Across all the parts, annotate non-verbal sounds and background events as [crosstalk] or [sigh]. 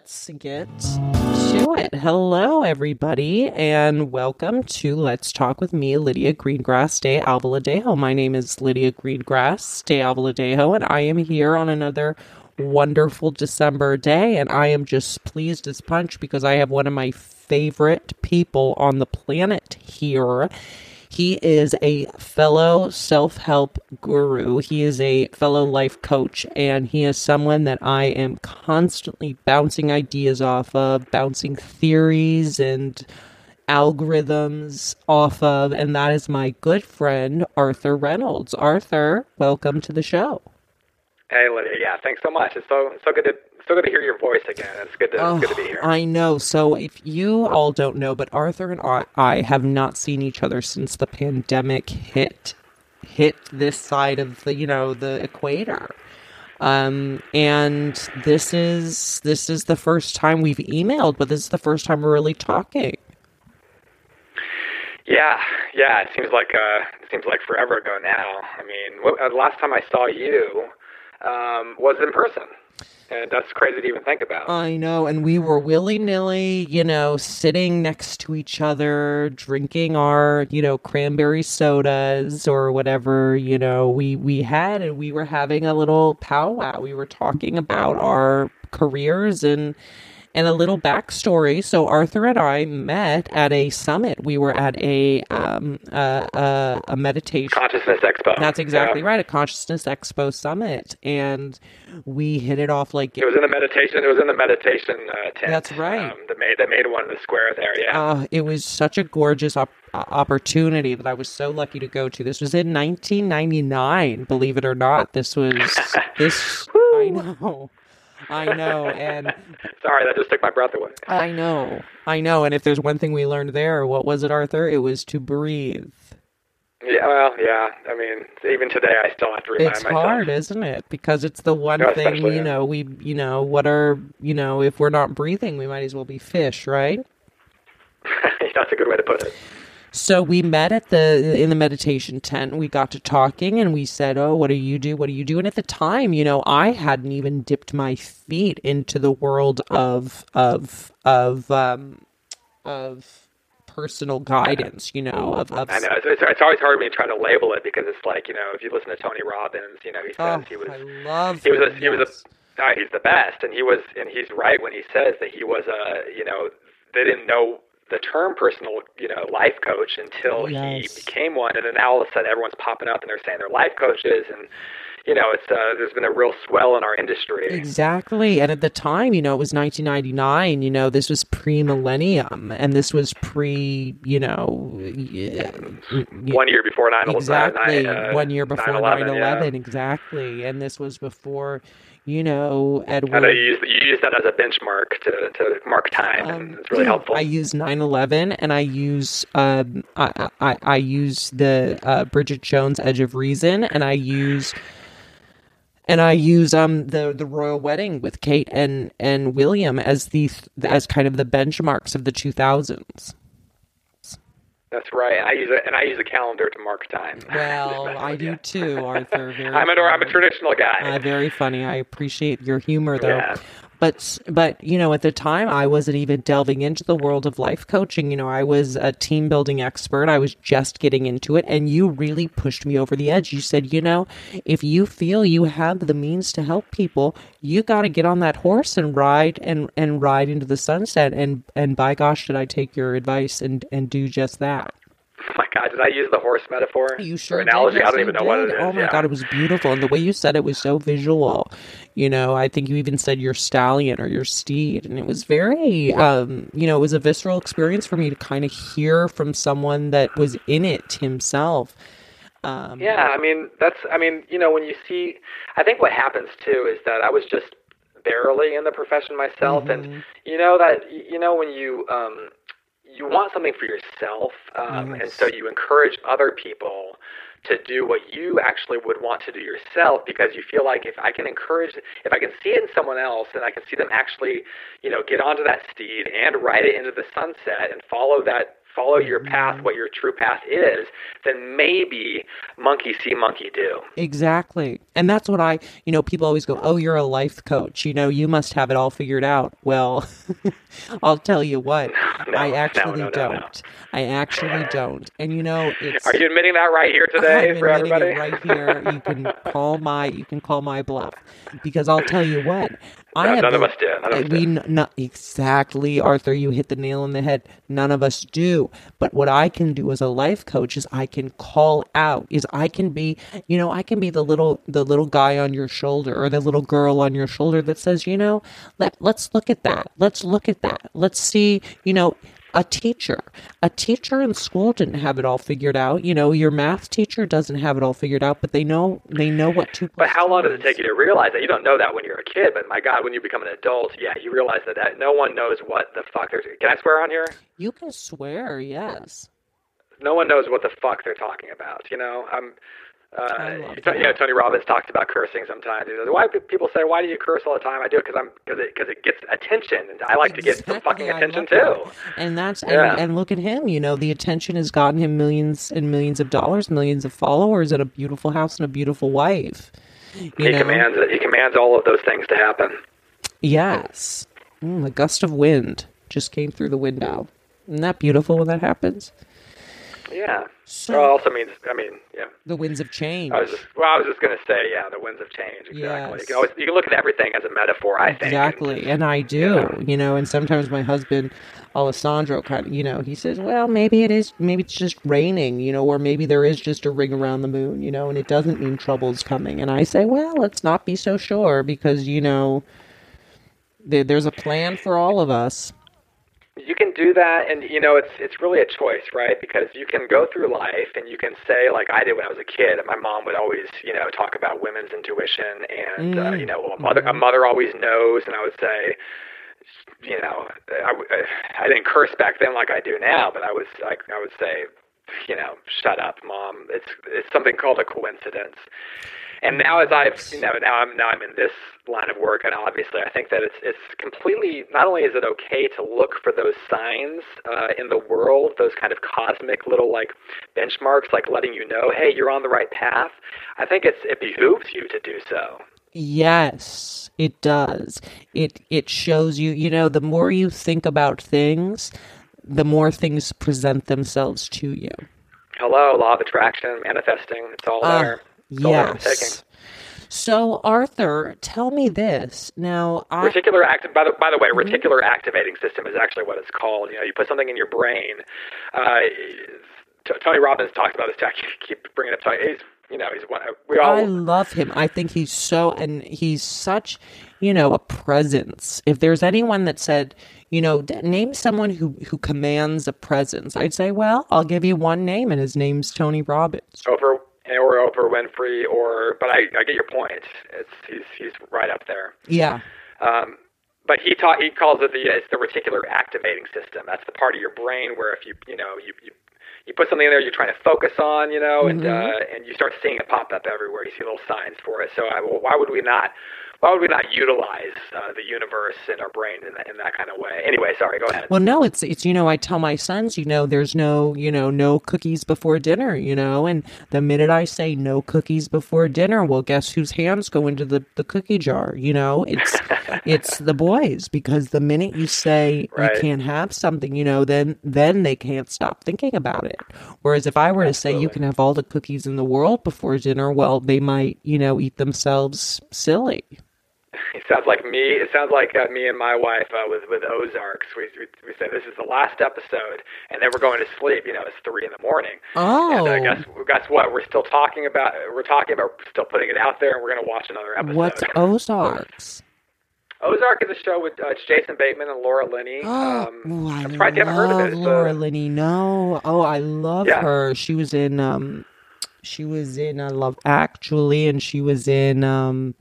Let's get to it. Hello, everybody, and welcome to Let's Talk with me, Lydia Greengrass de Albaladejo. My name is Lydia Greengrass de Albaladejo, and I am here on another wonderful December day, and I am just pleased as punch because I have one of my favorite people on the planet here he is a fellow self help guru. He is a fellow life coach, and he is someone that I am constantly bouncing ideas off of, bouncing theories and algorithms off of, and that is my good friend, Arthur Reynolds. Arthur, welcome to the show. Hey, Lydia. Yeah, thanks so much. It's so so good to so good to hear your voice again. It's good to, oh, it's good to be here. I know. So if you all don't know, but Arthur and I have not seen each other since the pandemic hit hit this side of the you know the equator. Um, and this is this is the first time we've emailed, but this is the first time we're really talking. Yeah, yeah. It seems like uh, it seems like forever ago now. I mean, what, uh, the last time I saw you um, was in person. And that's crazy to even think about. I know. And we were willy nilly, you know, sitting next to each other, drinking our, you know, cranberry sodas or whatever, you know, we, we had, and we were having a little powwow. We were talking about our careers and, and a little backstory. So Arthur and I met at a summit. We were at a um, a, a, meditation consciousness expo. That's exactly yeah. right, a consciousness expo summit, and we hit it off like it was in the meditation. It was in the meditation uh, tent. That's right. Um, that made that made one in the square there. Yeah. Uh, it was such a gorgeous op- opportunity that I was so lucky to go to. This was in 1999. Believe it or not, this was [laughs] this. I know. I know, and [laughs] sorry, that just took my breath away. I know, I know, and if there's one thing we learned there, what was it, Arthur? It was to breathe. Yeah, well, yeah. I mean, even today, I still have to remind it's myself. It's hard, isn't it? Because it's the one no, thing you know. We, you know, what are you know? If we're not breathing, we might as well be fish, right? [laughs] That's a good way to put it. So we met at the in the meditation tent. We got to talking, and we said, "Oh, what do you do? What do you do?" And at the time, you know, I hadn't even dipped my feet into the world of of of um, of personal guidance. You know, of, of I know it's, it's, always hard when you try to label it because it's like you know, if you listen to Tony Robbins, you know, he says oh, he was I love he was a, he was a uh, he's the best, and he was and he's right when he says that he was a you know they didn't know the term personal, you know, life coach until yes. he became one, and then now all of a sudden everyone's popping up and they're saying they're life coaches, and you know, it's uh, there's been a real swell in our industry. Exactly, and at the time, you know, it was 1999. You know, this was pre-millennium, and this was pre, you know, one year before 9 exactly, uh, one year before 9/11, yeah. exactly, and this was before you know, Edward. I know you use, you use that as a benchmark to, to mark time, um, and it's really helpful. I use 9/11, and I use um, I, I, I use the uh, Bridget Jones Edge of Reason, and I use and I use um the the royal wedding with Kate and and William as the as kind of the benchmarks of the 2000s. That's right. I use it, and I use a calendar to mark time. Well, [laughs] I do too, Arthur. [laughs] Very I'm a, I'm a traditional guy. Uh, very funny. I appreciate your humor, though. Yeah. But but you know, at the time, I wasn't even delving into the world of life coaching. You know, I was a team building expert. I was just getting into it, and you really pushed me over the edge. You said, you know, if you feel you have the means to help people, you got to get on that horse and ride and and ride into the sunset. And and by gosh, did I take your advice and and do just that? Oh God, did I use the horse metaphor? You sure analogy? did. I don't even know what it did. is. Oh my yeah. god, it was beautiful, and the way you said it was so visual. You know, I think you even said your stallion or your steed, and it was very, um, you know, it was a visceral experience for me to kind of hear from someone that was in it himself. Um, Yeah, I mean that's I mean, you know, when you see I think what happens too is that I was just barely in the profession myself Mm-hmm. and you know that you know when you um you want something for yourself um and so you encourage other people to do what you actually would want to do yourself because you feel like if I can encourage if I can see it in someone else and I can see them actually, you know, get onto that steed and ride it into the sunset and follow that follow your path, what your true path is, then maybe monkey see, monkey do. Exactly. And that's what I, you know, people always go, Oh, you're a life coach. You know, you must have it all figured out. Well, [laughs] I'll tell you what, [laughs] No, I actually no, no, don't. I actually don't. And you know, it's. Are you admitting that right here today I'm for everybody? right here. You can [laughs] call my you can call my bluff because I'll tell you what. I No, have none of us do. None of us we do. n- not exactly, Arthur. You hit the nail on the head. None of us do. But what I can do as a life coach is I can call out. Is I can be, you know, I can be the little the little guy on your shoulder or the little girl on your shoulder that says, you know, let let's look at that. Let's look at that. Let's see, you know, a teacher a teacher in school didn't have it all figured out you know your math teacher doesn't have it all figured out but they know they know what to. But how long does it take you to realize that? You don't know that when you're a kid, but my God, when you become an adult, yeah, you realize that, that no one knows what the fuck they're. Can I swear on here? you can swear yes No one knows what the fuck they're talking about. You know, I'm. Uh, know. Tony Robbins talks about cursing sometimes. He says, "Why do people say why do you curse all the time?" I do it because I'm because it because it gets attention, and I like to get some fucking I attention too. that. and that's Yeah. and, and look at him you know the attention has gotten him millions and millions of dollars millions of followers and a beautiful house and a beautiful wife you He know commands it. He commands all of those things to happen. yes mm, a gust of wind just came through the window isn't that beautiful when that happens Yeah. So- well, also means, I mean, yeah. the winds of change I was just, well, I was just going to say, yeah, the winds of change. Exactly. Yes. You can always you can look at everything as a metaphor. I think. Exactly, and I do, you know. And sometimes my husband, Alessandro, kind of, you know, he says, "Well, maybe it is, maybe it's just raining, you know, or maybe there is just a ring around the moon, you know, and it doesn't mean trouble's coming." And I say, "Well, let's not be so sure because you know, there, there's a plan for all of us." You can do that, and you know it's it's really a choice, right? Because you can go through life and you can say, like I did when I was a kid. My mom would always, you know, talk about women's intuition, and uh, you know, a mother a mother always knows, and I would say, you know, I, I, I didn't curse back then like I do now, but I was like I would say, you know, shut up, mom. It's it's something called a coincidence. And now, as I've you know, now I'm now I'm in this line of work, and obviously, I think that it's it's completely. Not only is it okay to look for those signs uh, in the world, those kind of cosmic little like benchmarks, like letting you know, hey, you're on the right path. I think it's it behooves you to do so. Yes, it does. It it shows you, you know, the more you think about things, the more things present themselves to you. Hello, law of attraction, manifesting. It's all Ah, there. It's all there in the taking. yes. So, Arthur, tell me this. Now, I Reticular active. By the by the way, Mm-hmm. reticular activating system is actually what it's called. You know, you put something in your brain. Uh, T- Tony Robbins talks about this. I keep bringing up Tony. He's you know he's one. We all I love him. I think he's so, and he's such, you know, a presence. If there's anyone that said, you know, d- name someone who who commands a presence, I'd say, well, I'll give you one name, and his name's Tony Robbins. over or Oprah Winfrey or. But I, I get your point. It's he's he's right up there. Yeah, Um, but he taught he calls it the it's the reticular activating system. That's the part of your brain where if you you know you you, you put something in there you're trying to focus on, you know, and uh, and you start seeing it pop up everywhere. You see little signs for it. So I, well, why would we not why would we not utilize uh, the universe and our brain in that, in that kind of way? Anyway, sorry, go ahead. Well, no, it's it's you know I tell my sons, you know, there's no you know no cookies before dinner, you know, and the minute I say no cookies before dinner, well, guess whose hands go into the the cookie jar? You know, it's [laughs] it's the boys because the minute you say Right. you can't have something, you know, then then they can't stop thinking about it. Whereas if I were to say you can have all the cookies in the world before dinner, well, they might you know eat themselves silly. It sounds like me. It sounds like uh, me and my wife uh, with with Ozarks. We, we we say this is the last episode, and then we're going to sleep. You know, it's three in the morning. Oh, And uh, guess guess what? We're still talking about. We're talking about still putting it out there, and we're going to watch another episode. what's Ozarks? Ozark is a show with uh, Jason Bateman and Laura Linney. Oh, [gasps] Um, I I'm surprised you haven't heard of it. Laura Linney. No, oh, I love Yeah. her. She was in um, she was in I Love Actually, and she was in um,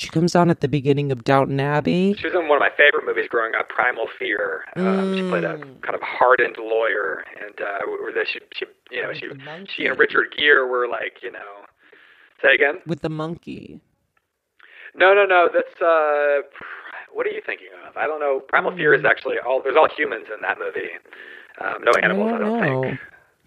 she comes on at the beginning of Downton Abbey. She was in one of my favorite movies growing up, Primal Fear. Um, She played a Mm. kind of hardened lawyer, and uh, she, she, you know, she, she and Richard Gere were like, you know, say again. with the monkey. No, no, no. That's uh, what are you thinking of? I don't know. Primal Fear is actually all. There's all humans in that movie. Um, no animals. I don't don't, know. think.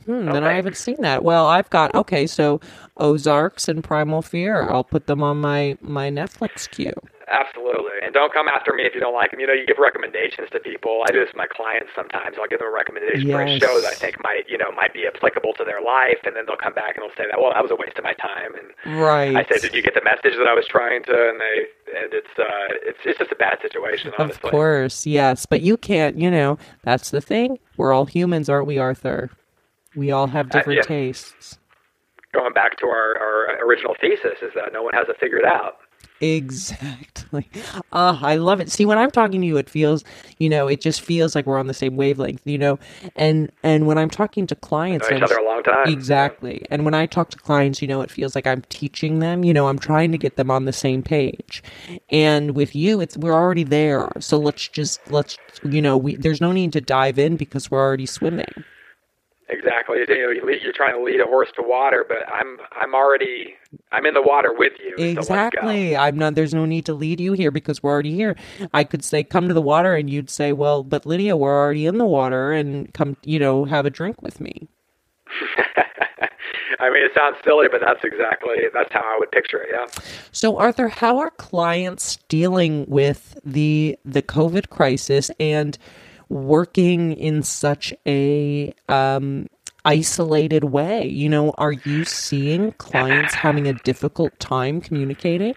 Hmm, then I haven't seen that. Well, I've got okay, so Ozarks and Primal Fear. I'll put them on my my Netflix queue. Absolutely. And don't come after me if you don't like them. You know, you give recommendations to people. I do this with my clients sometimes. I'll give them a recommendation for a show that I think might, you know, might be applicable to their life, and then they'll come back and they'll say that, well, that was a waste of my time. And Right. I said, did you get the message that I was trying to? And they, and it's, uh, it's, it's just a bad situation, honestly. Of course, yes. But you can't, you know, that's the thing. We're all humans, aren't we, Arthur? We all have different yeah. tastes. Going back to our, our original thesis is that no one has it figured out. Exactly. Ah, I love it. See, when I'm talking to you, it feels, you know, it just feels like we're on the same wavelength, you know. And and when I'm talking to clients, Know each other a long time. Exactly. And when I talk to clients, you know, it feels like I'm teaching them, you know, I'm trying to get them on the same page. And with you, it's we're already there. So let's just let's you know, we there's no need to dive in because we're already swimming. Exactly. You know, you're trying to lead a horse to water, but I'm I'm already I'm in the water with you. So. Exactly. I'm not there's no need to lead you here because we're already here. I could say come to the water and you'd say, "Well, but Lydia, we're already in the water and come, you know, have a drink with me." [laughs] I mean, it sounds silly, but that's exactly that's how I would picture it. Yeah. So Arthur, how are clients dealing with the the COVID crisis and working in such a um isolated way? You know, are you seeing clients having a difficult time communicating?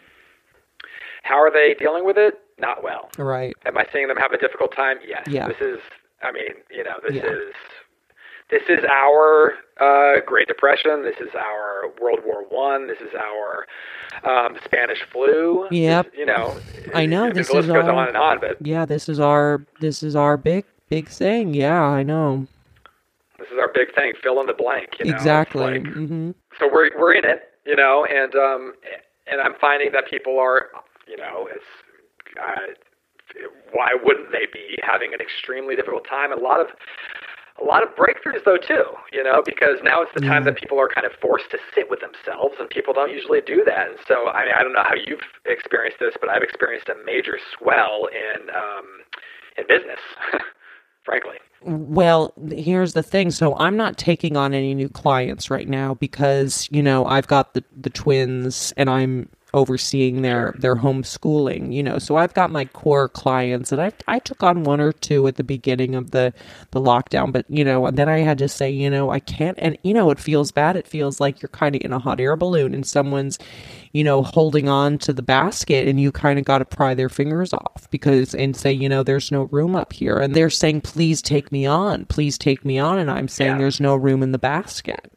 How are they dealing with it? Not well. Right. Am I seeing them have a difficult time? Yes. Yeah. This is. I mean, you know, this Yeah. is. This is our uh, Great Depression. This is our World War One. This is our um, Spanish flu. Yep. This- you know. I know, this is goes our- on and on, but Yeah, this is our this is our big big thing. Yeah, I know. this is our big thing. Fill in the blank. You know? Exactly. like- hmm so we're we're in it, you know, and um, and I'm finding that people are, you know, it's uh, why wouldn't they be having an extremely difficult time? A lot of a lot of breakthroughs though too, you know, because now it's the time that people are kind of forced to sit with themselves, and people don't usually do that. And so I mean, I don't know how you've experienced this, but I've experienced a major swell in um, in business, [laughs] frankly. Well, here's the thing. So I'm not taking on any new clients right now because, you know, I've got the, the twins and I'm overseeing their their homeschooling, you know. So I've got my core clients and I I took on one or two at the beginning of the the lockdown, but you know, and then I had to say, you know, I can't and you know, it feels bad. It feels like you're kind of in a hot air balloon and someone's you know, holding on to the basket and you kind of got to pry their fingers off because and say, you know, there's no room up here. And they're saying, please take me on, please take me on. And I'm saying, Yeah. there's no room in the basket.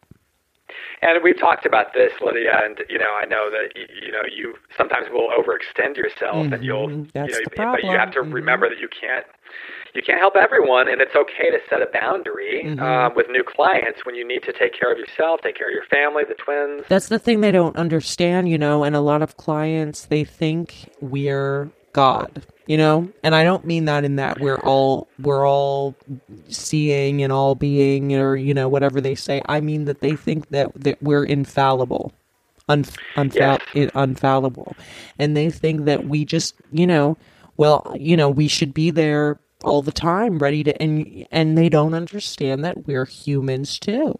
And we've talked about this, Lydia, and you know, I know that you know you sometimes will overextend yourself, and you'll, Mhm, that's you know, the but you have to problem. Mhm. remember that you can't, you can't help everyone, and it's okay to set a boundary Mm-hmm. uh, with new clients when you need to take care of yourself, take care of your family, the twins. That's the thing they don't understand, you know, and a lot of clients, they think we're God, you know? And I don't mean that in that we're all, we're all seeing and all being or, you know, whatever they say. I mean that they think that, that we're infallible. un, unfall, yes. unfallible. And they think that we just, you know, well, you know, we should be there all the time ready to and and they don't understand that we're humans too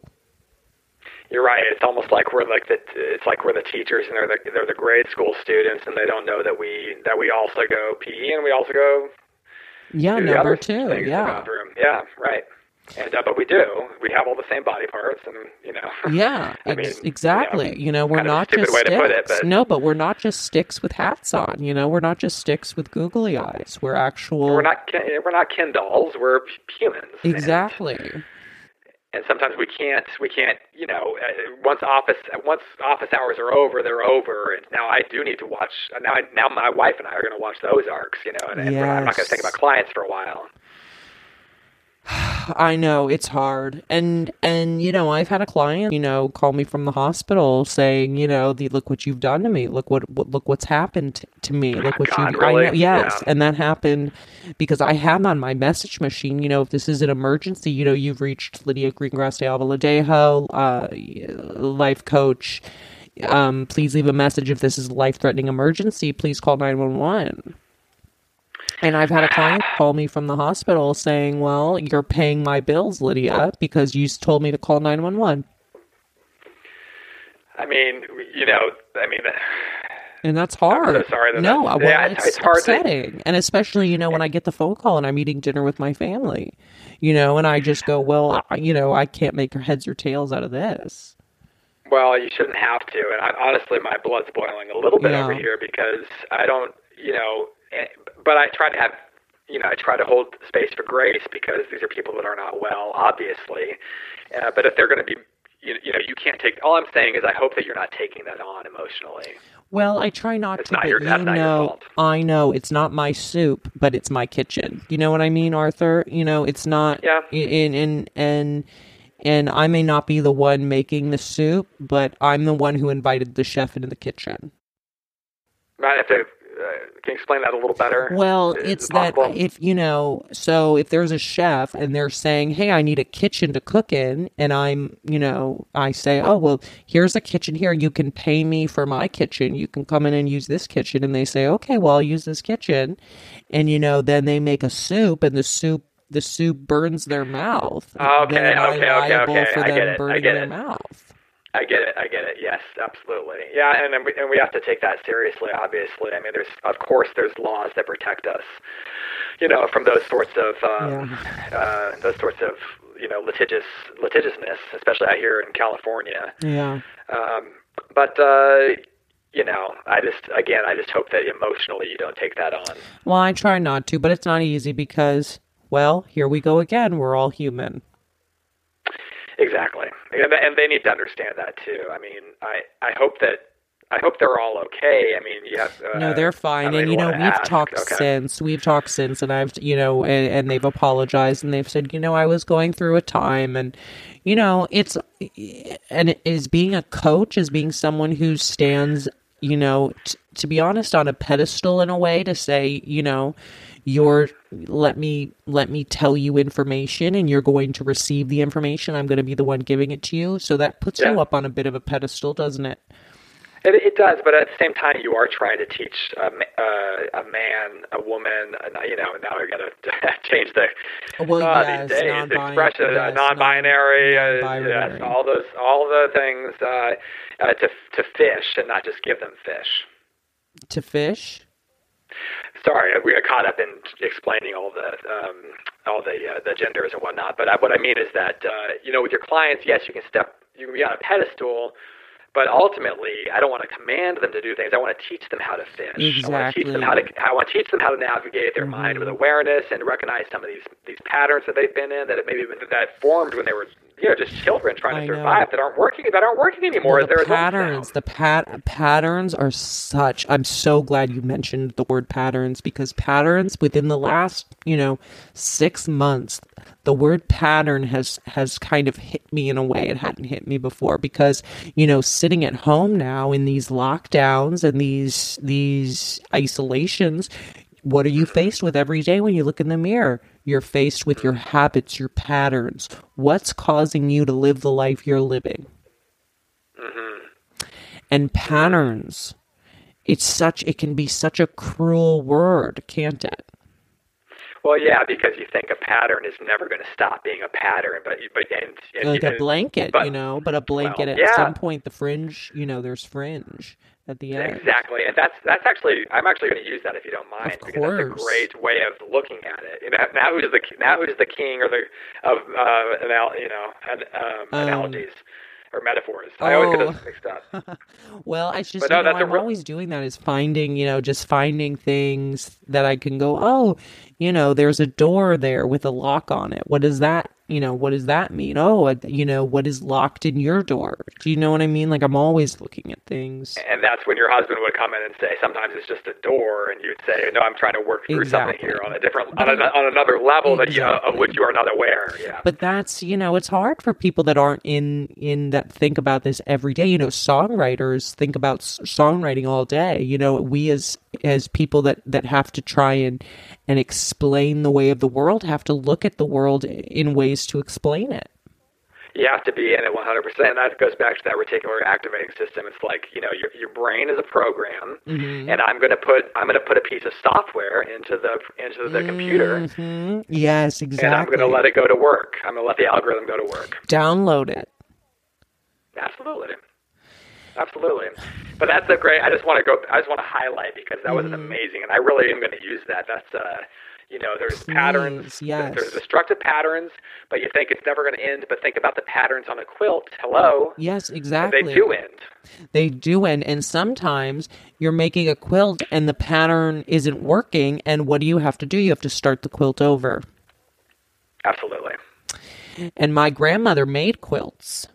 you're right. It's almost like we're like the it's like we're the teachers and they're the they're the grade school students and they don't know that we that we also go PE and we also go yeah number two yeah. yeah right. And uh, but we do. We have all the same body parts and you know. [laughs] Yeah I mean, exactly. you know, you know we're not just sticks it, but... no but we're not just sticks with hats on you know? We're not just sticks with googly eyes. We're actual we're not we're not Ken dolls. We're humans. Exactly. And, and sometimes we can't we can't you know uh, once office once office hours are over they're over and now I do need to watch now I, now my wife and I are going to watch Ozarks you know and, and. I'm not going to think about clients for a while [sighs] I know it's hard. And and you know, I've had a client, you know, call me from the hospital saying, you know, the look what you've done to me. Look what, what look what's happened to me. Look what God, you really? I know, yes. Yeah. And that happened because I have on my message machine, you know, if this is an emergency, you know, you've reached Lydia Greengrass de Albaladejo, uh, life coach. Um, please leave a message if this is a life threatening emergency. Please call 911. And I've had a client call me from the hospital saying, Well, you're paying my bills, Lydia, because you told me to call 911. I mean, you know, I mean, and that's hard. I'm so sorry. That no, well, yeah, it's, it's upsetting, to... and especially you know when I get the phone call and I'm eating dinner with my family, you know, and I just go, well, you know, I can't make heads or tails out of this. Well, you shouldn't have to, and I, honestly, my blood's boiling a little bit yeah. over here because I don't, you know, Eh, but I try to have, you know, I try to hold space for grace because these are people that are not well, obviously. Uh, but if they're going to be, you, you know, you can't take. All I'm saying is, I hope that you're not taking that on emotionally. Well, I try not it's to. Not your, you know, I know it's not my soup, but it's my kitchen. You know what I mean, Arthur? You know, it's not. Yeah. And and and and I may not be the one making the soup, but I'm the one who invited the chef into the kitchen. Right. If they Uh, can you explain that a little better? Well, it's that if you know, so if there's a chef and they're saying, "Hey, I need a kitchen to cook in," and I'm, you know, I say, "Oh, well, here's a kitchen here. You can pay me for my kitchen. You can come in and use this kitchen." And they say, "Okay, well, I'll use this kitchen," and you know, then they make a soup, and the soup the soup burns their mouth. Okay, then okay, okay, okay. For them I get it. burning I get their it. mouth. I get it. I get it. Yes, absolutely. Yeah, and and we, and we have to take that seriously. Obviously, I mean, there's of course there's laws that protect us, you know, from those sorts of um, yeah. uh, those sorts of you know litigious litigiousness, especially out here in California. Yeah. Um, but uh, you know, I just again, I just hope that emotionally you don't take that on. Well, I try not to, but it's not easy because, well, here we go again. We're all human. Exactly, and they need to understand that too. I mean, I I hope that I hope they're all okay. I mean, yes. Uh, no, they're fine. And, you know, we've ask. talked okay. since. We've talked since, and I've, you know, and, and, they've apologized and they've said, you know, I was going through a time. And, you know, it's, and it is being a coach, is being someone who stands, you know, t- to be honest, on a pedestal in a way to say, you know, you're let me let me tell you information and you're going to receive the information i'm going to be the one giving it to you so that puts yeah. you up on a bit of a pedestal doesn't it it, it does, but at the same time, you are trying to teach a, uh, a man, a woman, uh, you know. Now we got to change the well, uh, yes, these days expression, yes, non-binary, non-binary. Uh, yes, all those, all the things uh, uh, to to fish and not just give them fish. To fish sorry, we got caught up in explaining all the um, all the uh, the genders and whatnot. But I, what I mean is that uh, you know, with your clients, yes, you can step, you can be on a pedestal, but ultimately, I don't want to command them to do things. I want to teach them how to fish. Exactly. I want to teach them how to. I want to teach them how to navigate their mm-hmm. mind with awareness and recognize some of these these patterns that they've been in that it maybe that formed when they were you know just children trying to I survive know. that aren't working that aren't working anymore. The patterns, the pat patterns are such. I'm so glad you mentioned the word patterns because patterns within the last you know six months, the word pattern has has kind of hit me in a way it hadn't hit me before because you know sitting at home now in these lockdowns and these these isolations what are you faced with every day when you look in the mirror? You're faced with your habits, your patterns. What's causing you to live the life you're living? Mm-hmm. and patterns. It's such it can be such a cruel word, can't it? Well, yeah, because you think a pattern is never going to stop being a pattern, but but and, and like a blanket, but, you know, but a blanket well, at yeah. some point the fringe, you know, there's fringe at the end. Exactly, and that's that's actually I'm actually going to use that if you don't mind, Of because that's a great way of looking at it. Know, now who's the now who's the king or the of uh, anal, you know an, um, Um, analogies or metaphors? I always get oh. those mixed up. [laughs] Well, I just But no, you know, I'm real- always doing that is finding, you know, just finding things that I can go, oh, you know, there's a door there with a lock on it. What does that, you know, what does that mean? Oh, you know, what is locked in your door? Do you know what I mean? Like I'm always looking at things. And that's when your husband would come in and say, sometimes it's just a door, and you'd say, no, I'm trying to work through something here on a different on, a, on another level that you, of which you are not aware. Yeah. But that's, you know, it's hard for people that aren't in in that think about this every day. You know, songwriters think about songwriting all day. You know, we as as people that that have to try and and explain the way of the world have to look at the world in ways to explain it. you have to be in it 100%. And that goes back to that reticular activating system. It's like, you know, your, your brain is a program Mm-hmm. and I'm going to put, I'm going to put a piece of software into the, into the computer Mhm. Yes, exactly. and I'm going to let it go to work. I'm going to let the algorithm go to work. download it. Absolutely. Absolutely. But that's a great, I just want to go, I just want to highlight because that was Mm-hmm. amazing, and I really am going to use that. That's, uh, you know, there's patterns, Please, yes. there's destructive patterns, but you think it's never going to end, but think about the patterns on a quilt. Hello. Yes, exactly. They do end. They do end, and sometimes you're making a quilt and the pattern isn't working. And what do you have to do? You have to start the quilt over. Absolutely. And my grandmother made quilts.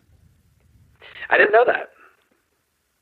I didn't know that.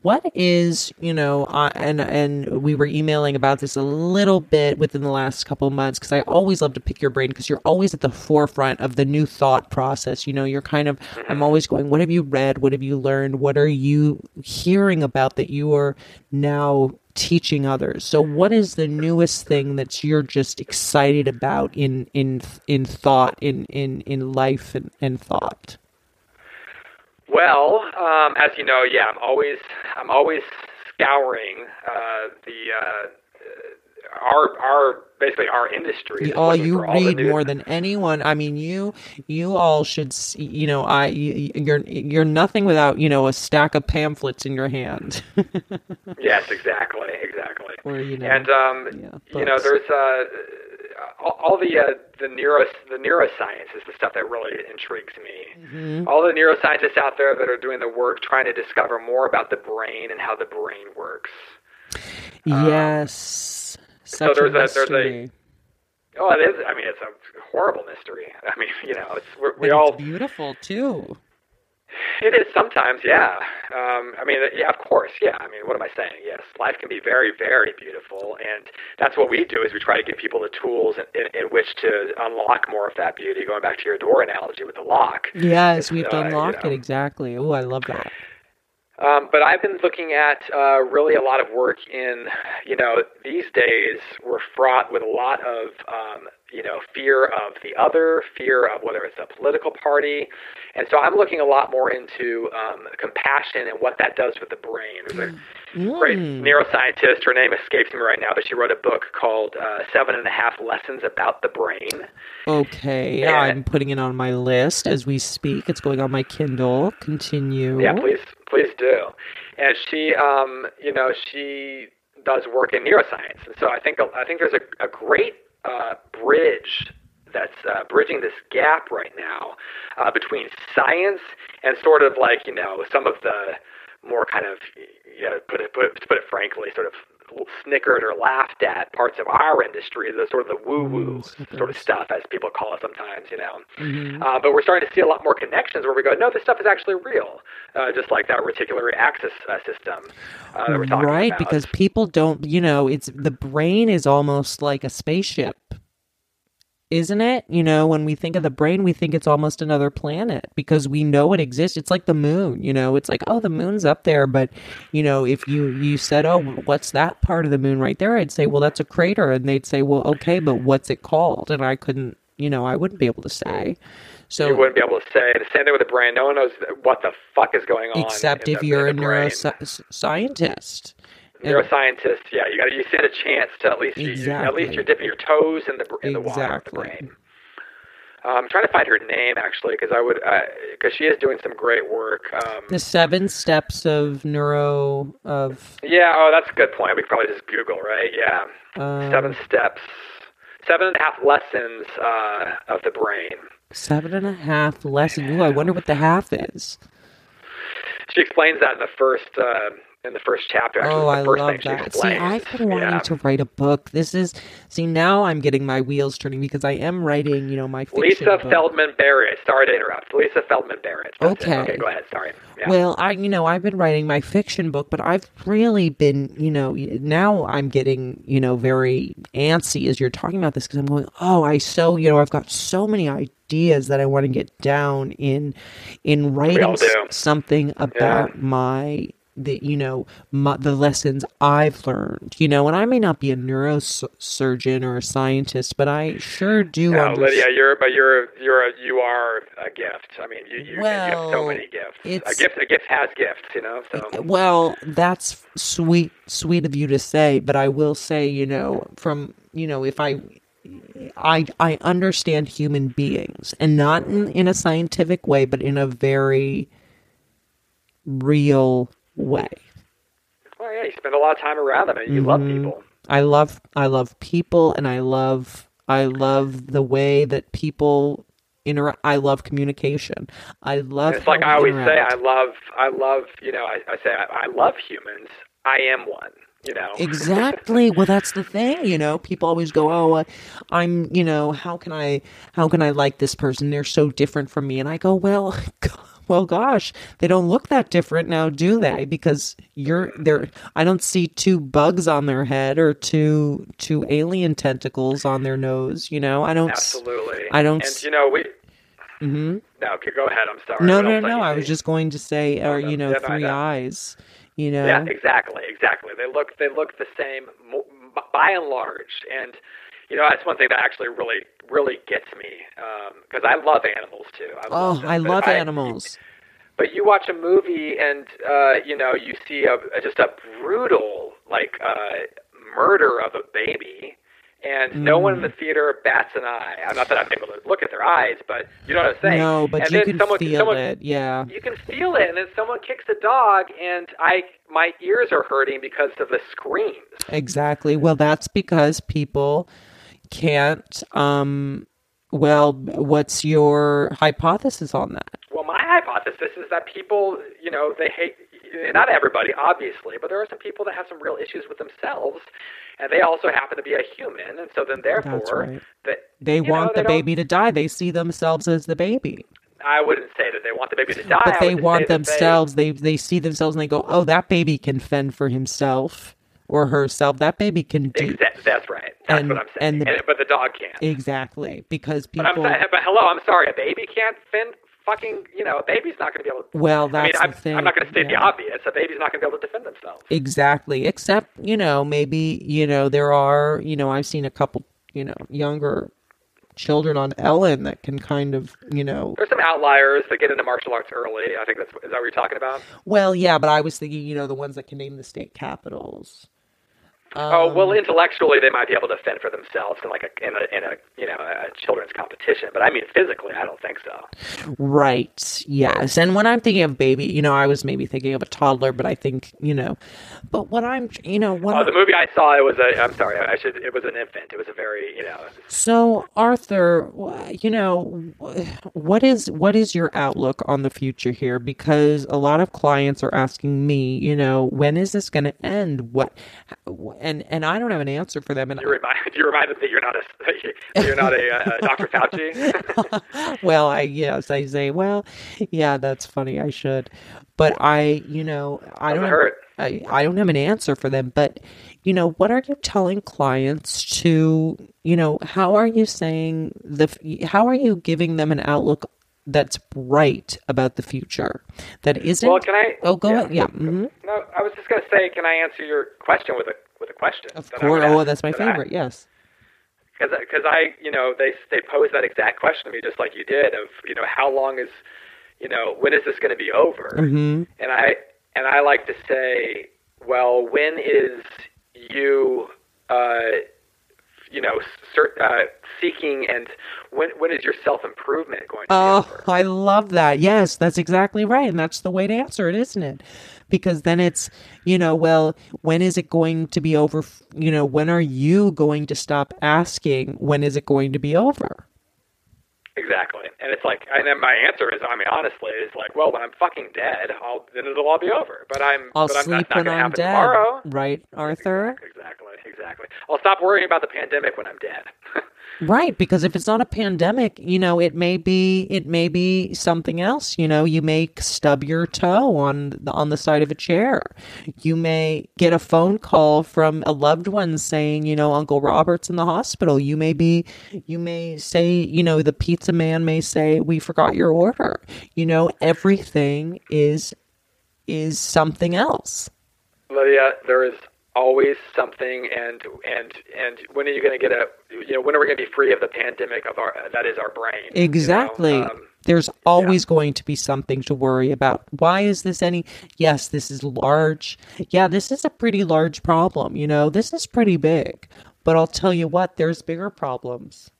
what is you know, uh, and and we were emailing about this a little bit within the last couple of months because I always love to pick your brain because you're always at the forefront of the new thought process. You know, you're kind of I'm always going, what have you read? What have you learned? What are you hearing about that you are now teaching others? So what is the newest thing that you're just excited about in in in thought in in in life and, and thought? Well, um, as you know, yeah, I'm always I'm always scouring uh, the uh, our our basically our industry. Oh, you for all the read more than anyone. I mean, you you all should. See, you know, I you, you're you're nothing without you know a stack of pamphlets in your hand. [laughs] Yes, exactly, exactly. Or, you know, and um, yeah, you know, there's uh, all, all the uh, the neuro the neuroscience is the stuff that really intrigues me. Mm-hmm. All the neuroscientists out there that are doing the work trying to discover more about the brain and how the brain works. yes, such there's a a- there's a- mystery. Oh, it is. I mean, it's a horrible mystery. I mean, [laughs] you know, it's we're, we all it's beautiful too. It is sometimes, yeah. Um, I mean, yeah, of course, yeah. I mean, what am I saying? Yes, life can be very, very beautiful, and that's what we do is we try to give people the tools in, in, in which to unlock more of that beauty. Going back to your door analogy with the lock. Yes, we have to uh, you unlock know. it exactly. Oh, I love that. Um, but I've been looking at uh, really a lot of work in, you know, these days we're fraught with a lot of, um, you know, fear of the other, fear of whether it's a political party. And so I'm looking a lot more into um, compassion and what that does with the brain. There's a, great neuroscientist. Her name escapes me right now, but she wrote a book called uh, Seven and a Half Lessons About the Brain. Okay, And- I'm putting it on my list as we speak. It's going on my Kindle. Continue. Yeah, please, please do. And she, um, you know, she does work in neuroscience, and so I think I think there's a, a great uh, bridge that's uh, bridging this gap right now uh, between science and sort of like you know some of the more kind of you know, put it put it, to put it frankly, sort of snickered or laughed at parts of our industry, the sort of the woo woo sort of stuff, as people call it sometimes, you know. Uh, but we're starting to see a lot more connections where we go, no, this stuff is actually real, uh, just like that reticular axis uh, system uh, that we're talking right, about. because people don't, you know, it's the brain is almost like a spaceship. Isn't it? You know, when we think of the brain, we think it's almost another planet because we know it exists. It's like the moon, you know, it's like, oh, the moon's up there. But, you know, if you, you said, oh, what's that part of the moon right there? I'd say, well, that's a crater. And they'd say, well, okay, but what's it called? And I couldn't, you know, I wouldn't be able to say. So, you wouldn't be able to say the same thing with the brain. No one knows what the fuck is going on. except if you're a in the brain. neuroscientist. neuroscientist. Yeah, you got you stand a chance to at least you, at least you're dipping your toes in the in the water of the Exactly. brain. Uh, I'm trying to find her name actually because I would because she is doing some great work. Um, The seven steps of neuro of yeah, oh, that's a good point. We could probably just Google, right? Yeah, uh, seven steps, seven and a half lessons uh, of the brain. seven and a half lessons. Ooh, I wonder what the half is. She explains that in the first uh, in the first chapter. Actually, Oh, the I first love that. See. I've been wanting yeah. to write a book. This is see now I'm getting my wheels turning because I am writing, you know, my fiction Lisa book. Feldman Barrett. Sorry to interrupt. Lisa Feldman Barrett. That's it. Okay. Okay, go ahead. Sorry. Yeah. Well, I you know I've been writing my fiction book, but I've really been you know now I'm getting you know very antsy as you're talking about this because I'm going oh I so you know I've got so many ideas that I want to get down in in writing something about my the you know my, the lessons I've learned you know and I may not be a neurosurgeon or a scientist but I sure do No, understand. Lydia, you're but you're you're a, you are a gift. I mean, you you, you have so many gifts. It's A gift a gift has gifts, you know. So Well, that's sweet, sweet of you to say, but I will say, you know, from you know, if I, I, I understand human beings, and not in, in a scientific way, but in a very real way. well, yeah, you spend a lot of time around them, and you love Mm-hmm. people. I love, I love people, and I love, I love the way that people interact. I love communication. I love. It's like I we always say. I love I love you know I, I say I, I love humans. I am one. You know. exactly well that's the thing you know people always go oh uh, i'm you know how can i how can i like this person they're so different from me and i go well [laughs] well gosh they don't look that different now do they because you're there i don't see two bugs on their head or two two alien tentacles on their nose you know i don't Absolutely. I don't And you know we. Mm-hmm. No, okay, go ahead. I'm sorry. no no no i was just going to say or you know yeah, three know. eyes you know Yeah, exactly, exactly. They look they look the same by and large, and you know that's one thing that actually really really gets me because I love animals too. I oh love i love I- animals But you watch a movie and uh, you know you see a, a- just a brutal like uh, murder of a baby, and no one in Mm. the theater bats an eye. I'm not that I'm able to look at their eyes, but you know what I'm saying. no but and you then can someone, feel someone, it yeah You can feel it, and then someone kicks a dog, and I my ears are hurting because of the screams. Exactly. Well, that's because people can't. Um, well, what's your hypothesis on that? Well, my hypothesis is that people, you know, they hate. Not everybody, obviously, but there are some people that have some real issues with themselves, and they also happen to be a human, and so then therefore, right. that They know, want they the don't- baby to die. They see themselves as the baby, I wouldn't say that they want the baby to die. but they want that they- themselves. They they see themselves and they go, "Oh, that baby can fend for himself or herself. That baby can do Exa- that's right. That's And- what I'm saying. and the- but the dog can't. exactly because but I'm people." but hello, I'm sorry, a baby can't fend. Fucking, you know, a baby's not going to be able. to... Well, I mean, that's I'm, the thing. I'm not going to state the yeah. obvious. A baby's not going to be able to defend themselves. Exactly. Except, you know, maybe, you know, there are, you know, I've seen a couple, you know, younger children on Ellen that can kind of, you know. There's some outliers that get into martial arts early. I think that's is that what you're talking about? Well, yeah, but I was thinking, you know, the ones that can name the state capitals. Oh well, Um, intellectually they might be able to fend for themselves in like a in a in a you know a children's competition, but I mean physically, I don't think so. Right. Yes. And when I'm thinking of baby, you know, I was maybe thinking of a toddler, but I think, you know, but what I'm, you know, what Oh, the movie I saw, it was a. I'm sorry, I should. It was an infant. It was a very you know. So, Arthur, you know, what is what is your outlook on the future here? Because a lot of clients are asking me, you know, when is this going to end? What, and and I don't have an answer for them. And You remind [laughs] you reminded that you're not a [laughs] you're not a uh, Dr. Fauci. [laughs] well, I yes, I say, well, yeah, that's funny. I should, but I, you know, I Doesn't don't hurt. Have, I I don't have an answer for them. But you know, what are you telling clients to? You know, how are you saying the? How are you giving them an outlook? That's bright about the future. That isn't. Well, can I? Oh, go yeah. ahead. Yeah. hmm No, I was just going to say, can I answer your question with a with a question? Of course. Oh, that's my I- favorite. Yes. because I, you know, they they posed that exact question to me just like you did of, you know, how long is, you know, when is this going to be over? Mm-hmm. And I and I like to say, well, when is you, uh, you know, cer- uh, seeking and when when is your self improvement going to be Oh? I love that. Yes, that's exactly right. And that's the way to answer it, isn't it? Because then it's, you know, well, when is it going to be over? You know, when are you going to stop asking, when is it going to be over? Exactly. And it's like, and then my answer is, I mean, honestly, it's like, well, when I'm fucking dead, I'll then it'll all be over. But I'm, I'll but I'm sleep not when I'm dead. tomorrow. Right, Arthur? Exactly, exactly. I'll stop worrying about the pandemic when I'm dead. [laughs] Right, because if it's not a pandemic, you know, it may be it may be something else. You know, you may stub your toe on the, on the side of a chair. You may get a phone call from a loved one saying, you know, Uncle Robert's in the hospital. You may be you may say, you know, the pizza man may say, "We forgot your order." You know, everything is is something else. Lydia, there is always something, and and and when are you going to get a, you know, when are we going to be free of the pandemic of our that is our brain? you know? Exactly. Um, There's always going to be something to worry about. Why is this any? Yes, this is large. Yeah, this is a pretty large problem. You know, this is pretty big. But I'll tell you what, there's bigger problems.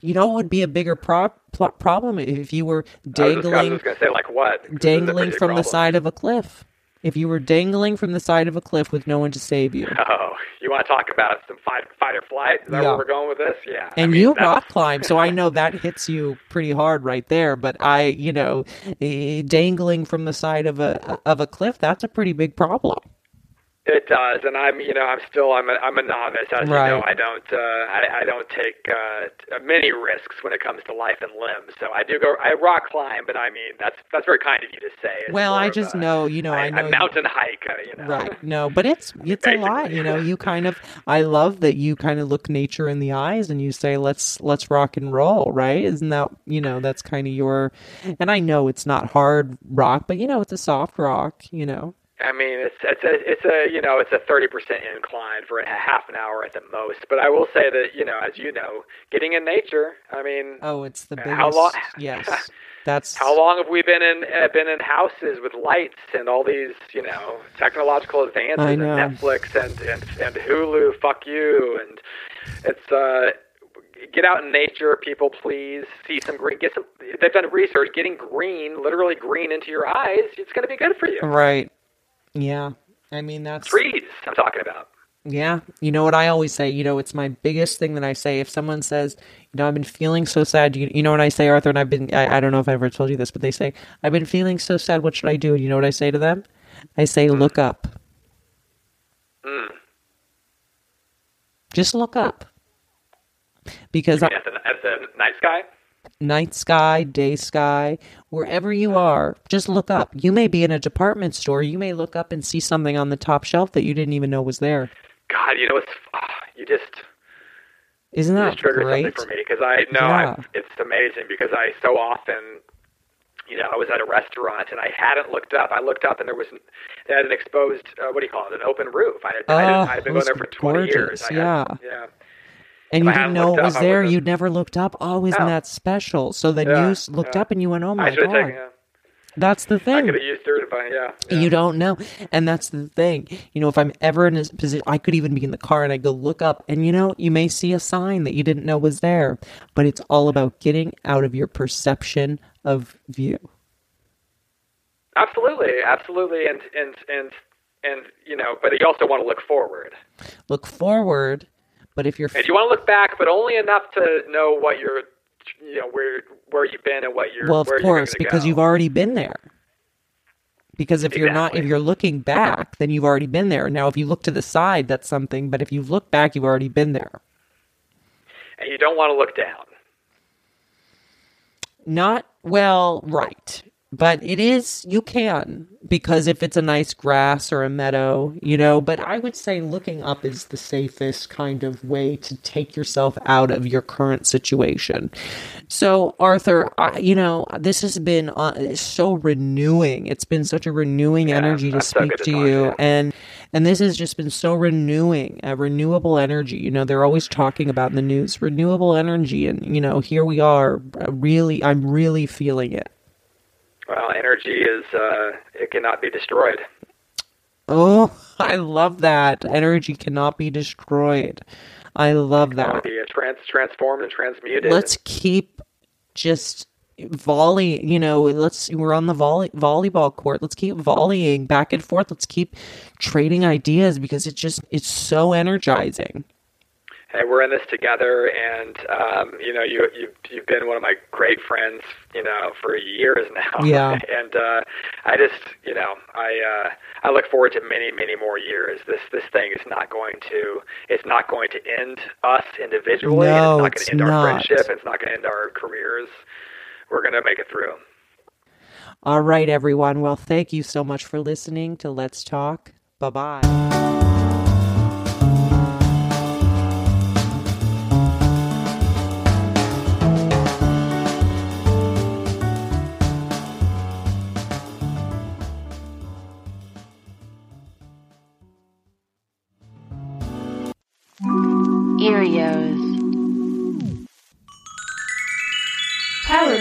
You know what would be a bigger pro- problem if you were I was just, I was dangling going to say, like what? This is a dangling from the side of a cliff? If you were dangling from the side of a cliff with no one to save you. [laughs] Oh, you want to talk about some fight, fight or flight? Is that Yeah. where we're going with this? Yeah. I And mean, you rock climb, so I [laughs] know that hits you pretty hard right there. But I, you know, eh, dangling from the side of a of a cliff, that's a pretty big problem. It does, and I'm, you know, I'm still, I'm a, I'm a novice. As Right. you know, I don't, uh, I, I don't take uh, many risks when it comes to life and limb. So I do go, I rock climb, but I mean, that's that's very kind of you to say. It's Well, I just a- know, you know, I, know I you- mountain hike, uh, you know. Right. No, but it's [laughs] it's a lot, you know. You kind of I love that you kind of look nature in the eyes and you say let's let's rock and roll, right? Isn't that, you know, that's kind of your and I know it's not hard rock, but you know, it's a soft rock, you know. I mean, it's it's a it's a you know it's a thirty percent incline for a half an hour at the most. But I will say that you know, as you know, getting in nature. I mean, Oh, it's the biggest How [laughs] long- Yes. That's How long have we been in uh, been in houses with lights and all these you know technological advances and. Netflix and, and and Hulu? Fuck you! And it's uh, get out in nature, people. Please see some green. Get some. They've done research. Getting green, literally green, into your eyes. It's going to be good for you. right. Yeah. I mean, that's Trees. I'm talking about. Yeah. You know what I always say? You know, it's my biggest thing that I say. If someone says, you know, I've been feeling so sad, you, you know what I say, Arthur? And I've been, I, I don't know if I ever told you this, but they say, I've been feeling so sad. What should I do? And you know what I say to them? I say, hmm. look up. Hmm. Just look up. Because I, At the, at the night sky. night sky, day sky, wherever you are, just look up. You may be in a department store. You may look up and see something on the top shelf that you didn't even know was there. God, you know, it's ah, you just Isn't that just triggered great? something for me because I know Yeah. I, it's amazing because I so often, you know, I was at a restaurant and I hadn't looked up. I looked up and there was they had an exposed uh, what do you call it, an open roof. I had, I Oh, I had been going there for twenty years. I yeah. had, yeah. And you didn't know it was there. You'd never looked up. Oh, isn't that special? So then Yeah, you looked yeah. up and you went, "Oh my god!" taken it. That's the I thing. could have used but yeah. yeah. You don't know. And that's the thing. You know, if I'm ever in a position, I could even be in the car and I go look up, and you know, you may see a sign that you didn't know was there. But it's all about getting out of your perception of view. Absolutely, absolutely, and and and and you know, but you also want to look forward, Look forward, but if you're. and you want to look back, but only enough to know what you're, you know, where where you've been and what you're. well, of course, because go. you've already been there. Because if you're not, if you're looking back, then you've already been there. Now, if you look to the side, that's something. But if you look back, you've already been there. and you don't want to look down. Not well, right. But it is, you can, because if it's a nice grass or a meadow, you know, but I would say looking up is the safest kind of way to take yourself out of your current situation. So, Arthur, I, you know, this has been uh, so renewing. It's been such a renewing energy to speak to you. yeah. And and this has just been so renewing, a renewable energy. You know, they're always talking about in the news renewable energy, and you know, here we are. uh, Really, I'm really feeling it. Well, energy is uh, it cannot be destroyed. Oh, [laughs] I love that. Energy cannot be destroyed. I love It that. be uh, trans transformed and transmuted. Let's keep just volley, you know, let's we're on the volley volleyball court. Let's keep volleying back and forth. Let's keep trading ideas because it's just it's so energizing. Hey, we're in this together, and um, you know, you you you've been one of my great friends, you know, for years now. Yeah. [laughs] and uh, I just, you know, I uh, I look forward to many many more years. This this thing is not going to it's not going to end us individually. No, it's it's not going to end not. our friendship. It's not going to end our careers. We're going to make it through. All right, everyone. Well, thank you so much for listening to Let's Talk. Bye bye.